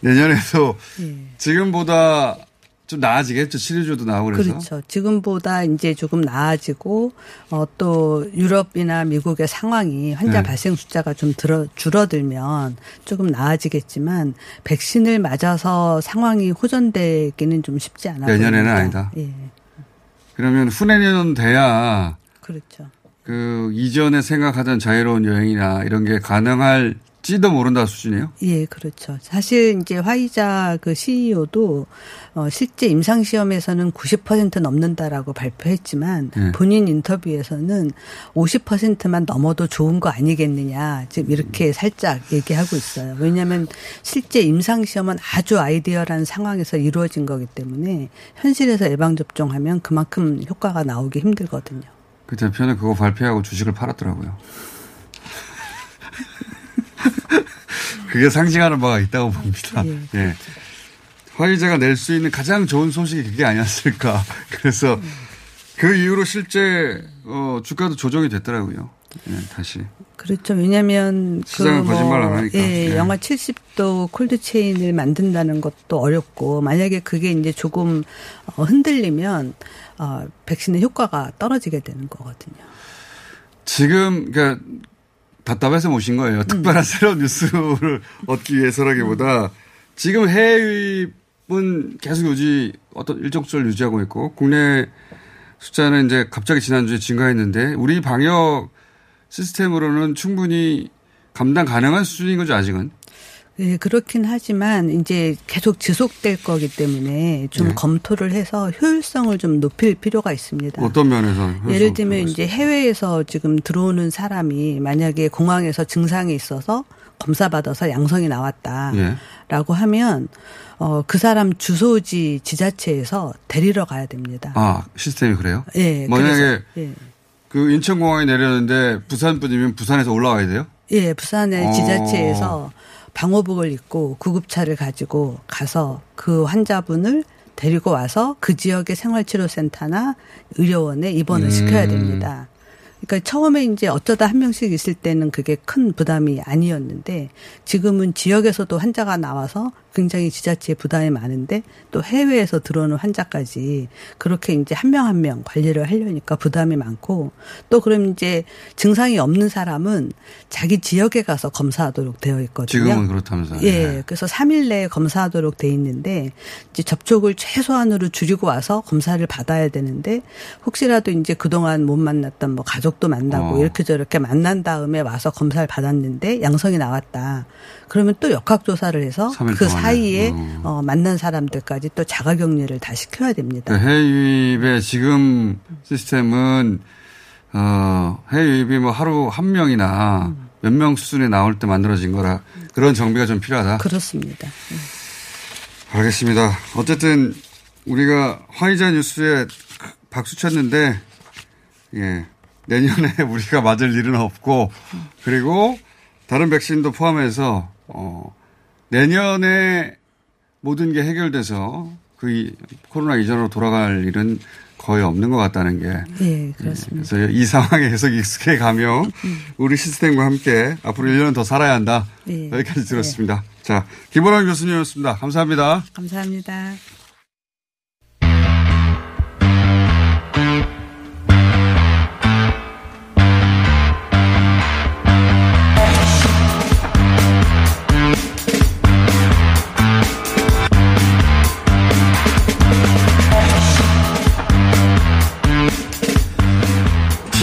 내년에도 예. 지금보다 좀 나아지겠죠. 치료제도 나오고 그래서. 그렇죠. 지금보다 이제 조금 나아지고 어, 또 유럽이나 미국의 상황이 환자 네. 발생 숫자가 좀 들어 줄어들면 조금 나아지겠지만 백신을 맞아서 상황이 호전되기는 좀 쉽지 않아 내년에는. 아니다. 예. 그러면 후내년 돼야 그렇죠. 그 이전에 생각하던 자유로운 여행이나 이런 게 가능할 지도 모른다 수준이에요. 예, 그렇죠. 사실 이제 화이자 그 CEO도 어, 실제 임상 시험에서는 90% 넘는다라고 발표했지만 네. 본인 인터뷰에서는 50%만 넘어도 좋은 거 아니겠느냐 지금 이렇게 살짝 얘기하고 있어요. 왜냐하면 실제 임상 시험은 아주 아이디어라는 상황에서 이루어진 거기 때문에 현실에서 예방 접종하면 그만큼 효과가 나오기 힘들거든요. 그 대표는 그거 발표하고 주식을 팔았더라고요. *laughs* 그게 상징하는 바가 있다고 봅니다. 예. 화이자가 낼 수 있는 가장 좋은 소식이 그게 아니었을까. *laughs* 그래서 그 이후로 실제 어, 주가도 조정이 됐더라고요. 예, 다시. 그렇죠. 왜냐하면 시장은 거짓말 안 하니까. 예, 예. 영하 70도 콜드 체인을 만든다는 것도 어렵고 만약에 그게 이제 조금 어, 흔들리면 어, 백신의 효과가 떨어지게 되는 거거든요. 지금 그러니까 답답해서 모신 거예요. 특별한 *laughs* 새로운 뉴스를 얻기 위해서라기보다 지금 해외 유입은 계속 유지 어떤 일정 수를 유지하고 있고 국내 숫자는 이제 갑자기 지난주에 증가했는데 우리 방역 시스템으로는 충분히 감당 가능한 수준인 거죠 아직은. 예, 그렇긴 하지만 이제 계속 지속될 거기 때문에 좀 네. 검토를 해서 효율성을 좀 높일 필요가 있습니다. 어떤 면에서 예를 들면 이제 해외에서 지금 들어오는 사람이 만약에 공항에서 증상이 있어서 검사 받아서 양성이 나왔다라고 예. 하면 어 그 사람 주소지 지자체에서 데리러 가야 됩니다. 아 시스템이 그래요? 예. 만약에 그래서, 예. 그 인천공항에 내렸는데 부산 분이면 부산에서 올라와야 돼요? 예, 부산의 어. 지자체에서 방호복을 입고 구급차를 가지고 가서 그 환자분을 데리고 와서 그 지역의 생활치료센터나 의료원에 입원을 음. 시켜야 됩니다. 그러니까 처음에 이제 어쩌다 한 명씩 있을 때는 그게 큰 부담이 아니었는데 지금은 지역에서도 환자가 나와서 굉장히 지자체에 부담이 많은데 또 해외에서 들어오는 환자까지 그렇게 이제 한명 한 명 관리를 하려니까 부담이 많고 또 그럼 이제 증상이 없는 사람은 자기 지역에 가서 검사하도록 되어 있거든요. 지금은 그렇다면서요. 예. 그래서 3일 내에 검사하도록 돼 있는데 이제 접촉을 최소한으로 줄이고 와서 검사를 받아야 되는데 혹시라도 이제 그동안 못 만났던 뭐 가족 도 만나고 어. 이렇게 저렇게 만난 다음에 와서 검사를 받았는데 양성이 나왔다. 그러면 또 역학조사를 해서 그. 사이에 음. 어, 만난 사람들까지 또 자가격리를 다 시켜야 됩니다. 그 해외 유입의 지금 시스템은 어, 해외 유입이 뭐 하루 한 명이나 몇명 수준에 나올 때 만들어진 거라 그런 정비가 좀 필요하다. 그렇습니다. 알겠습니다. 어쨌든 우리가 화이자 뉴스에 박수 쳤는데 예. 내년에 *laughs* 우리가 맞을 일은 없고 그리고 다른 백신도 포함해서 어 내년에 모든 게 해결돼서 그 이- 코로나 이전으로 돌아갈 일은 거의 없는 것 같다는 게 예, 그렇습니다. 그래서 이 상황에 계속 익숙해 가며 우리 시스템과 함께 앞으로 1년은 더 살아야 한다. 예. 여기까지 들었습니다. 자, 김원환 교수님이었습니다. 감사합니다. 감사합니다.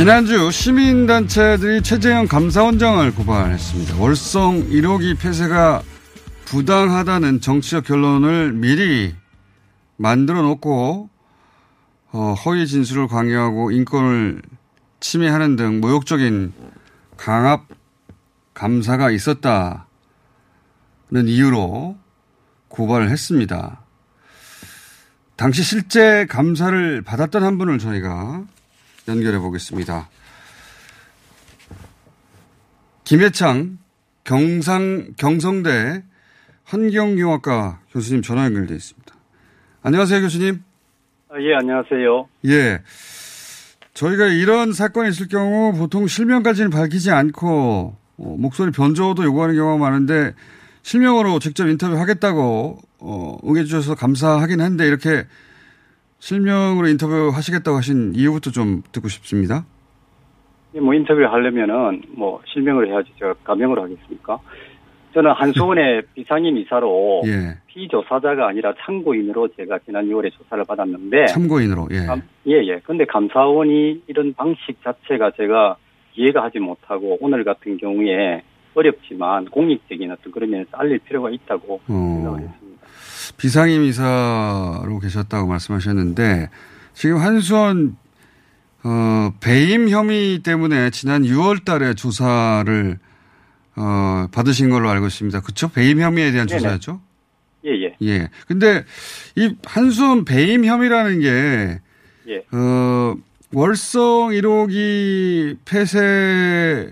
지난주 시민단체들이 최재형 감사원장을 고발했습니다. 월성 1호기 폐쇄가 부당하다는 정치적 결론을 미리 만들어 놓고 어, 허위 진술을 강요하고 인권을 침해하는 등 모욕적인 강압 감사가 있었다는 이유로 고발을 했습니다. 당시 실제 감사를 받았던 한 분을 저희가 연결해 보겠습니다. 김해창 경상 경성대 환경경학과 교수님 전화 연결돼 있습니다. 안녕하세요, 교수님. 아, 예, 안녕하세요. 예. 저희가 이런 사건이 있을 경우 보통 실명까지는 밝히지 않고 어, 목소리 변조도 요구하는 경우가 많은데 실명으로 직접 인터뷰 하겠다고 어, 응해주셔서 감사하긴 한데 이렇게 실명으로 인터뷰 하시겠다고 하신 이유부터 좀 듣고 싶습니다. 예, 뭐 인터뷰를 하려면은 뭐 실명으로 해야지 제가 가명으로 하겠습니까? 저는 한수원의 비상임 이사로 예. 피조사자가 아니라 참고인으로 제가 지난 6월에 조사를 받았는데 참고인으로 예. 감, 예, 예. 근데 감사원이 이런 방식 자체가 제가 이해가 하지 못하고 오늘 같은 경우에 어렵지만 공익적인 어떤 그런 면에서 알릴 필요가 있다고 어. 생각을 했습니다. 비상임 이사로 계셨다고 말씀하셨는데 지금 한수원 어, 배임 혐의 때문에 지난 6월 달에 조사를 어, 받으신 걸로 알고 있습니다. 그렇죠? 배임 혐의에 대한 네네. 조사였죠? 예, 예. 예. 근데 이 한수원 배임 혐의라는 게 예. 어, 월성 1호기 폐쇄는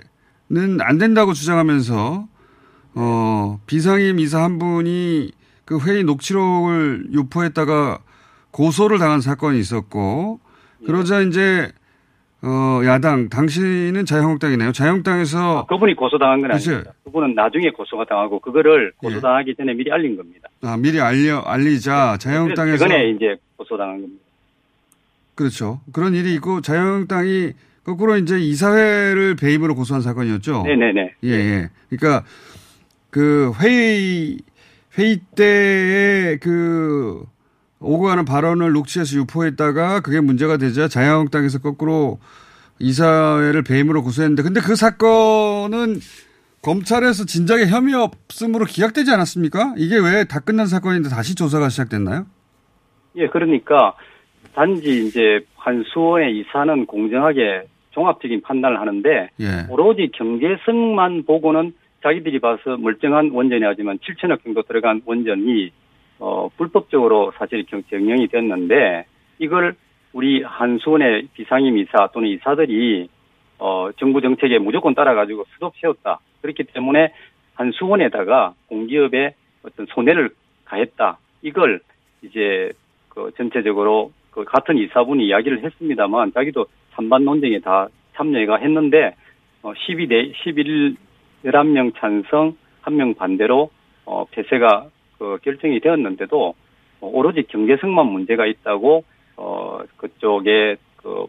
안 된다고 주장하면서 어, 비상임 이사 한 분이 그 회의 녹취록을 유포했다가 고소를 당한 사건이 있었고 그러자 이제 어, 야당 당신은 자유한국당이네요. 자유한국당에서 그분이 고소당한 건 그치? 아닙니다. 그분은 나중에 고소가 당하고 그거를 고소당하기 전에 미리 알린 겁니다. 아, 미리 알려 알리자 자유한국당에서 최근에 이제 고소당한 겁니다. 그렇죠. 그런 일이 있고 자유한국당이 거꾸로 이제 이사회를 배임으로 고소한 사건이었죠. 네네네. 예, 예. 그러니까 그 회의 회의 때에 그 오고 가는 발언을 녹취해서 유포했다가 그게 문제가 되자 자유한국당에서 거꾸로 이사회를 배임으로 고소했는데 근데 그 사건은 검찰에서 진작에 혐의 없음으로 기각되지 않았습니까? 이게 왜 다 끝난 사건인데 다시 조사가 시작됐나요? 예, 그러니까 단지 이제 한수원의 이사는 공정하게 종합적인 판단을 하는데 예. 오로지 경제성만 보고는 자기들이 봐서 멀쩡한 원전이 하지만 7천억 정도 들어간 원전이 어, 불법적으로 사실 경- 경영이 됐는데 이걸 우리 한수원의 비상임 이사 또는 이사들이 어, 정부 정책에 무조건 따라가지고 수도 채웠다. 그렇기 때문에 한수원에다가 공기업에 어떤 손해를 가했다. 이걸 이제 그 전체적으로 그 같은 이사분이 이야기를 했습니다만 자기도 찬반 논쟁에 다 참여가 했는데 어 12대 11 11명 찬성, 1명 반대로 어 폐쇄가 그 결정이 되었는데도 어, 오로지 경제성만 문제가 있다고 어 그쪽에 그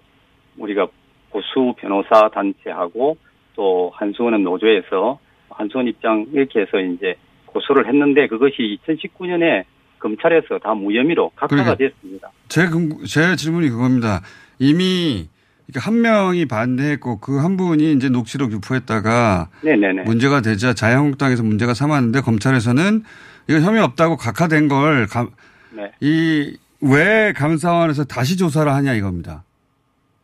우리가 보수 변호사 단체하고 또 한수원은 노조에서 한수원 입장 이렇게 해서 이제 고소를 했는데 그것이 2019년에 검찰에서 다 무혐의로 각하가 그러니까 됐습니다. 제, 궁- 제 질문이 그겁니다. 이미 이렇게 한 명이 반대했고 그 한 분이 이제 녹취록 유포했다가 네네네. 문제가 되자 자유한국당에서 문제가 삼았는데 검찰에서는 이거 혐의 없다고 각하된 걸 네. 이왜 감사원에서 다시 조사를 하냐 이겁니다.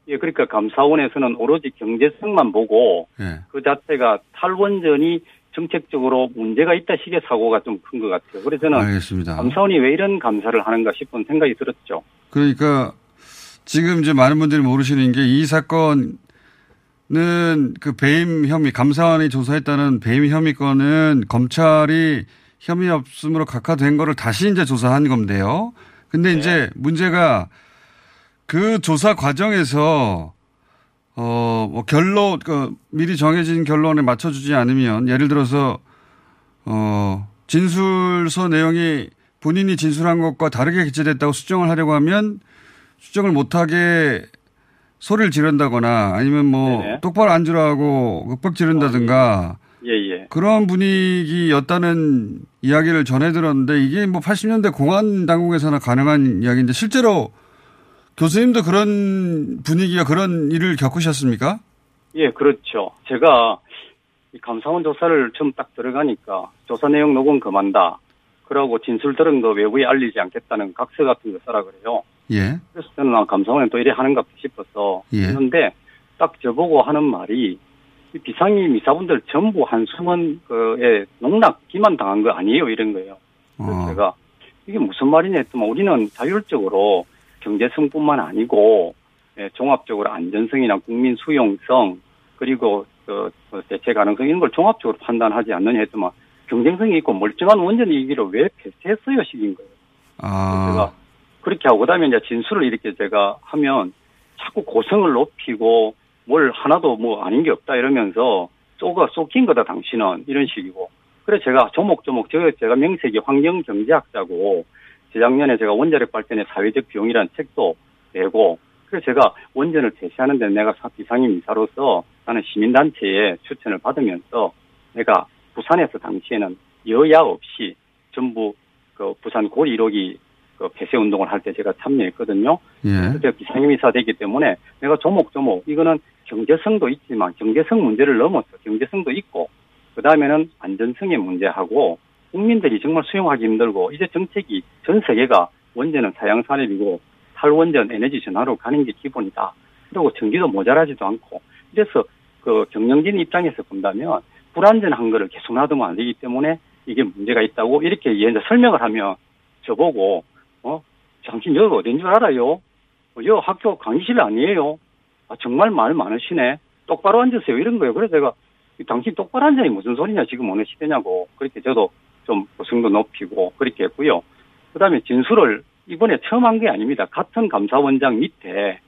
예, 그러니까 감사원에서는 오로지 경제성만 보고 예. 그 자체가 탈원전이 정책적으로 문제가 있다 식의 사고가 좀 큰 것 같아요. 그래서 저는 알겠습니다. 감사원이 왜 이런 감사를 하는가 싶은 생각이 들었죠. 그러니까 지금 이제 많은 분들이 모르시는 게 이 사건은 그 배임 혐의 감사원이 조사했다는 배임 혐의 건은 검찰이 혐의 없음으로 각하된 거를 다시 이제 조사한 건데요. 근데 이제 문제가 그 조사 과정에서 어, 뭐 결론, 그 미리 정해진 결론에 맞춰주지 않으면 예를 들어서 어, 진술서 내용이 본인이 진술한 것과 다르게 기재됐다고 수정을 하려고 하면 수정을 못하게 소리를 지른다거나 아니면 뭐 네네. 똑바로 앉으라고 윽박 지른다든가 예, 예. 그런 분위기였다는 이야기를 전해 들었는데 이게 뭐 80년대 공안 당국에서나 가능한 이야기인데 실제로 교수님도 그런 분위기와 그런 일을 겪으셨습니까? 예, 그렇죠. 제가 이 감사원 조사를 처음 딱 들어가니까 조사 내용 녹음 금한다. 그러고 진술 들은 거 외부에 알리지 않겠다는 각서 같은 거 써라 그래요. 예. 그래서 저는 아, 감사원에 또 이래 하는가 싶어서 예. 했는데 딱 저보고 하는 말이 이 비상임 이사분들 전부 한숨은 그에 농락 기만 당한 거 아니에요 이런 거예요. 그래서 어. 제가 이게 무슨 말이냐 했더니 우리는 자율적으로 경제성뿐만 아니고 예, 종합적으로 안전성이나 국민 수용성 그리고 그, 그 대체 가능성 이런 걸 종합적으로 판단하지 않느냐 했더만 경쟁성이 있고 멀쩡한 원전 이기를 왜 폐쇄했어요 식인 거예요. 아. 제가 그렇게 하고 그다음에 이제 진술을 이렇게 제가 하면 자꾸 고성을 높이고 뭘 하나도 뭐 아닌 게 없다 이러면서 쏘가 쏘긴 거다 당신은. 이런 식이고. 그래 제가 조목조목 저 제가 명색이 환경경제학자고 재작년에 제가 원자력 발전의 사회적 비용이라는 책도 내고 그래서 제가 원전을 제시하는데 내가 사- 비상임 이사로서 나는 시민단체에 추천을 받으면서 내가 부산에서 당시에는 여야 없이 전부 그 부산 고리 1호기 그 폐쇄 운동을 할 때 제가 참여했거든요. 예. 그래서 제가 비상임이사 되기 때문에 내가 조목 조목 이거는 경제성도 있지만 경제성 문제를 넘어서 경제성도 있고 그 다음에는 안전성의 문제하고 국민들이 정말 수용하기 힘들고 이제 정책이 전 세계가 원전은 사양 산업이고 탈원전 에너지 전환으로 가는 게 기본이다. 그리고 전기도 모자라지도 않고 그래서 그 경영진 입장에서 본다면 불안전한 거를 계속 놔두면 안 되기 때문에 이게 문제가 있다고 이렇게 이제 설명을 하면 저보고 어 당신 여기 어딘 줄 알아요? 어, 여 학교 강의실 아니에요? 아, 정말 말 많으시네. 똑바로 앉으세요. 이런 거예요. 그래서 제가 당신 똑바로 앉아니 무슨 소리냐 지금 어느 시대냐고 그렇게 저도 좀 고성도 높이고 그렇게 했고요. 그다음에 진술을 이번에 처음 한 게 아닙니다. 같은 감사원장 밑에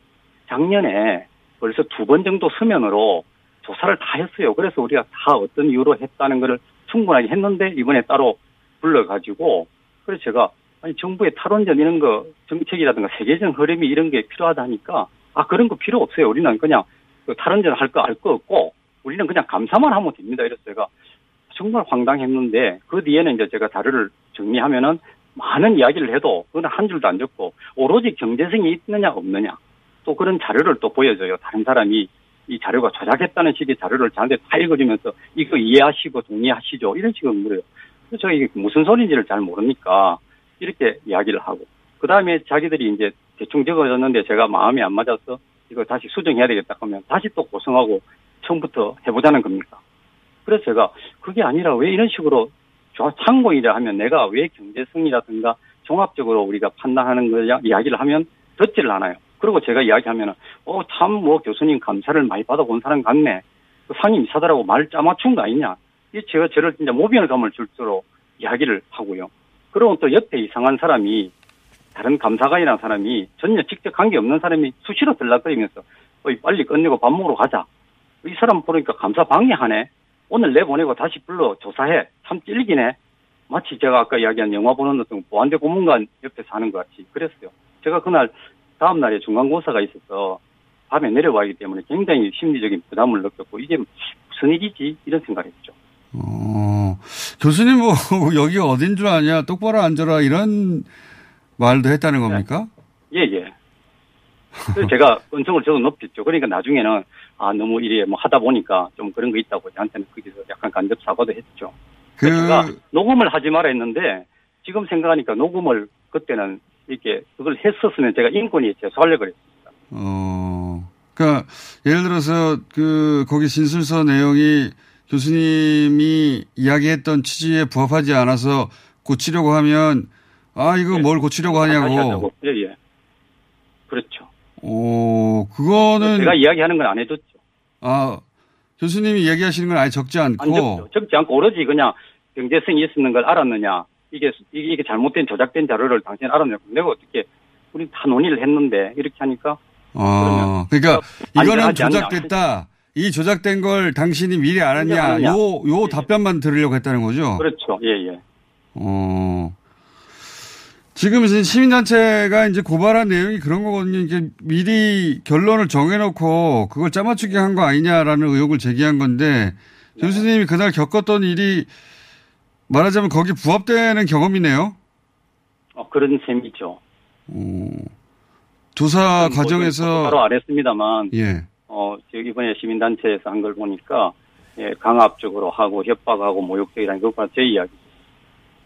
작년에 벌써 두 번 정도 서면으로 조사를 다 했어요. 그래서 우리가 다 어떤 이유로 했다는 거를 충분하게 했는데 이번에 따로 불러가지고 그래서 제가 아니 정부의 탈원전 이런 거 정책이라든가 세계적 흐름이 이런 게 필요하다 하니까 아 그런 거 필요 없어요. 우리는 그냥 그 탈원전 할 거알거 없고 우리는 그냥 감사만 하면 됩니다. 이래서 제가 정말 황당했는데 그 뒤에는 이제 제가 자료를 정리하면은 많은 이야기를 해도 그건 한 줄도 안 적고 오로지 경제성이 있느냐 없느냐 또 그런 자료를 또 보여줘요. 다른 사람이 이 자료가 조작했다는 식의 자료를 저한테 다 읽어주면서 이거 이해하시고 동의하시죠 이런 식으로 물어요. 그래서 이게 무슨 소리인지를 잘 모르니까 이렇게 이야기를 하고 그 다음에 자기들이 이제 대충 적어줬는데 제가 마음이 안 맞아서 이거 다시 수정해야 되겠다 하면 다시 또 고성하고 처음부터 해보자는 겁니까? 그래서 제가 그게 아니라 왜 이런 식으로 조- 참고이라 하면 내가 왜 경제성이라든가 종합적으로 우리가 판단하는 거야 이야기를 하면 듣지를 않아요. 그리고 제가 이야기하면은 어 참 뭐 교수님 감사를 많이 받아본 사람 같네. 그 상임 이사들하고 말 짜맞춘 거 아니냐. 이 제가 저를 진짜 모병감을 줄수록 이야기를 하고요. 그리고 또 옆에 이상한 사람이 다른 감사관이라는 사람이 전혀 직접 관계 없는 사람이 수시로 들락거리면서 어이 빨리 끝내고 밥 먹으러 가자. 이 사람 보니까 감사 방해하네. 오늘 내보내고 다시 불러 조사해. 참 찔리기네. 마치 제가 아까 이야기한 영화 보는 어떤 보안대 고문관 옆에 사는 것 같이 그랬어요. 제가 그날 다음 날에 중간고사가 있어서 밤에 내려와기 때문에 굉장히 심리적인 부담을 느꼈고 이게 무슨 일이지 이런 생각을 했죠. 어, 교수님 뭐 *laughs* 여기가 어딘 줄 아냐 똑바로 앉아라 이런 말도 했다는 겁니까? 예, 예. 그래서 제가 *laughs* 은성을 저도 높였죠. 그러니까 나중에는 아 너무 이래 뭐 하다 보니까 좀 그런 거 있다고 저한테는 거기서 약간 간접 사과도 했죠. 그 제가 녹음을 하지 말아 했는데 지금 생각하니까 녹음을 그때는 이렇게 그걸 했었으면 제가 인권이 제소하려고 그랬어요. 어, 그러니까 예를 들어서 그 거기 진술서 내용이 교수님이 이야기했던 취지에 부합하지 않아서 고치려고 하면 아 이거 뭘 고치려고 하냐고. 하자고. 예, 예. 그렇죠. 오, 그거는 제가 이야기하는 건 안 해줬죠. 아 교수님이 얘기하시는 건 아예 적지 않고 안 적죠. 적지 않고 오로지 그냥 경제성이 있는 걸 알았느냐. 이게, 이게 잘못된 조작된 자료를 당신이 알았느냐. 내가 어떻게, 우리 다 논의를 했는데, 이렇게 하니까. 어, 그러니까 이거는 안전하지 않냐. 이 조작된 걸 당신이 미리 알았냐. 요, 요 답변만 들으려고 했다는 거죠. 그렇죠. 예, 예. 어. 지금 이제 시민단체가 이제 고발한 내용이 그런 거거든요. 이게 미리 결론을 정해놓고 그걸 짜맞추기 한거 아니냐라는 의혹을 제기한 건데 네. 교수님이 그날 겪었던 일이 말하자면 거기 부합되는 경험이네요. 어, 그런 셈이죠. 어. 조사 뭐 과정에서 바로 안 했습니다만 예. 어, 저 이번에 시민단체에서 한 걸 보니까, 예, 강압적으로 하고 협박하고 모욕적이라는 것과 제 이야기.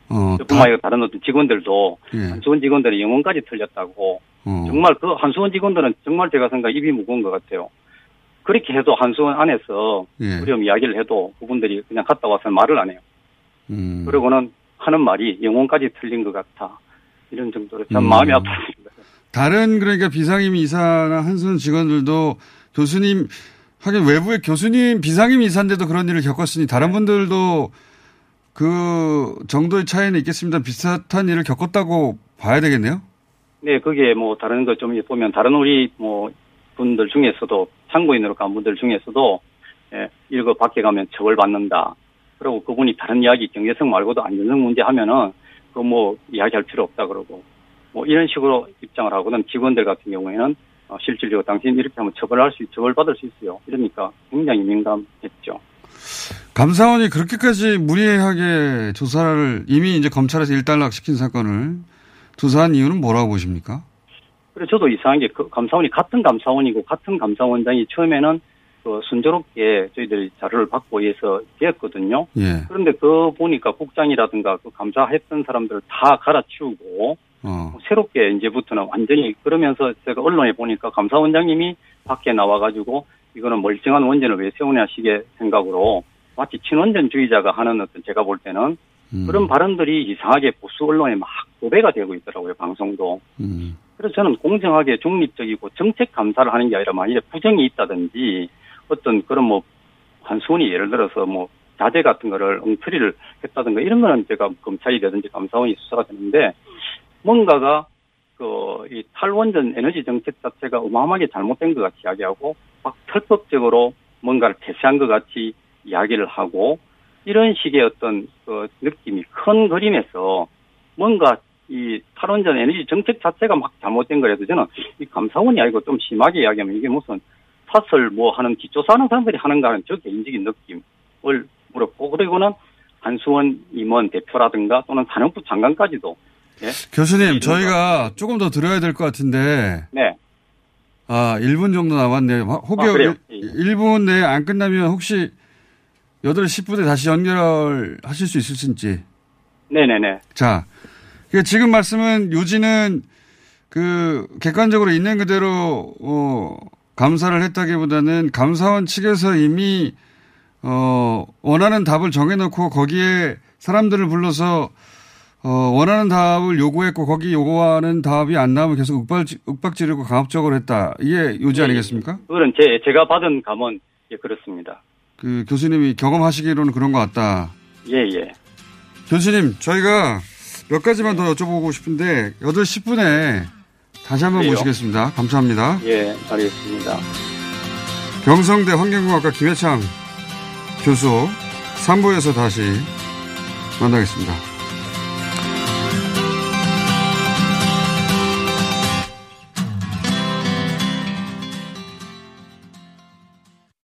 어, 뿐만 아니라 다른 어떤 직원들도 예. 한수원 직원들의 영혼까지 틀렸다고. 어. 정말 그 한수원 직원들은 정말 제가 생각 입이 무거운 것 같아요. 그렇게 해도 한수원 안에서 예. 어려움 이야기를 해도 그분들이 그냥 갔다 와서 말을 안 해요. 음. 그러고는 하는 말이 영혼까지 틀린 것 같아. 이런 정도로 참 음. 마음이 아팠습니다. 다른 그러니까 비상임 이사나 한수원 직원들도 교수님 하긴 외부의 교수님 비상임 이사인데도 그런 일을 겪었으니 다른 분들도 그 정도의 차이는 있겠습니다. 비슷한 일을 겪었다고 봐야 되겠네요. 네, 그게 뭐 다른 거좀 보면 다른 우리 뭐 분들 중에서도 참고인으로 간 분들 중에서도 예, 이거 밖에 가면 처벌받는다. 그리고 그분이 다른 이야기 경제성 말고도 안전성 문제 하면은 그 뭐 이야기할 필요 없다 그러고 뭐 이런 식으로 입장을 하고는 직원들 같은 경우에는 어, 실질적으로 당신 이렇게 하면 처벌할 수 처벌받을 수 있어요. 이러니까 굉장히 민감했죠. 감사원이 그렇게까지 무리하게 조사를 이미 이제 검찰에서 일단락 시킨 사건을 조사한 이유는 뭐라고 보십니까? 그래서 저도 이상한 게 그 감사원이 같은 감사원이고 같은 감사원장이 처음에는 그 순조롭게 저희들이 자료를 받고 해서 되었거든요. 예. 그런데 그 보니까 국장이라든가 그 감사했던 사람들을 다 갈아치우고 어. 새롭게 이제부터는 완전히 그러면서 제가 언론에 보니까 감사원장님이 밖에 나와가지고 이거는 멀쩡한 원전을 왜 세우냐 식의 생각으로 마치 친원전주의자가 하는 어떤 제가 볼 때는 음. 그런 발언들이 이상하게 보수 언론에 막 도배가 되고 있더라고요 방송도. 음. 그래서 저는 공정하게 중립적이고 정책 감사를 하는 게 아니라 만약에 부정이 있다든지 어떤 그런 뭐 한수원이 예를 들어서 뭐 자재 같은 거를 엉터리를 했다든가 이런 거는 제가 검찰이라든지 감사원이 수사가 되는데 뭔가가 그 이 탈원전 에너지 정책 자체가 어마어마하게 잘못된 것 같이 이야기하고 막 철법적으로 뭔가를 폐쇄한 것 같이 이야기를 하고 이런 식의 어떤 그 느낌이 큰 그림에서 뭔가 이 탈원전 에너지 정책 자체가 막 잘못된 거라도 저는 이 감사원이 아니고 좀 심하게 이야기하면 이게 무슨 탓을 뭐 하는 뒷조사하는 사람들이 하는가 하는 저 개인적인 느낌을 물었고 그리고는 한수원 임원 대표라든가 또는 산업부 장관까지도 예? 교수님, 저희가 조금 더 들어야 될 것 같은데, 네. 아, 1분 정도 남았네요. 혹여 아, 그래요? 예. 1, 분 내에 안 끝나면 혹시 8시 10분에 다시 연결하실 수 있으신지. 네네네. 자, 그 지금 말씀은 요지는 그 객관적으로 있는 그대로 어 감사를 했다기보다는 감사원 측에서 이미 어 원하는 답을 정해놓고 거기에 사람들을 불러서 어 원하는 답을 요구했고 거기 요구하는 답이 안 나오면 계속 윽박, 윽박지르고 강압적으로 했다. 이게 요지 예, 아니겠습니까? 그건 제, 제가 받은 감은 예, 그렇습니다. 그 교수님이 경험하시기로는 그런 것 같다. 예, 예. 교수님, 저희가 몇 가지만 더 여쭤보고 싶은데 8시 10분에 다시 한번 그래요? 모시겠습니다. 감사합니다. 예, 알겠습니다. 경성대 환경공학과 김해창 교수 3부에서 다시 만나겠습니다.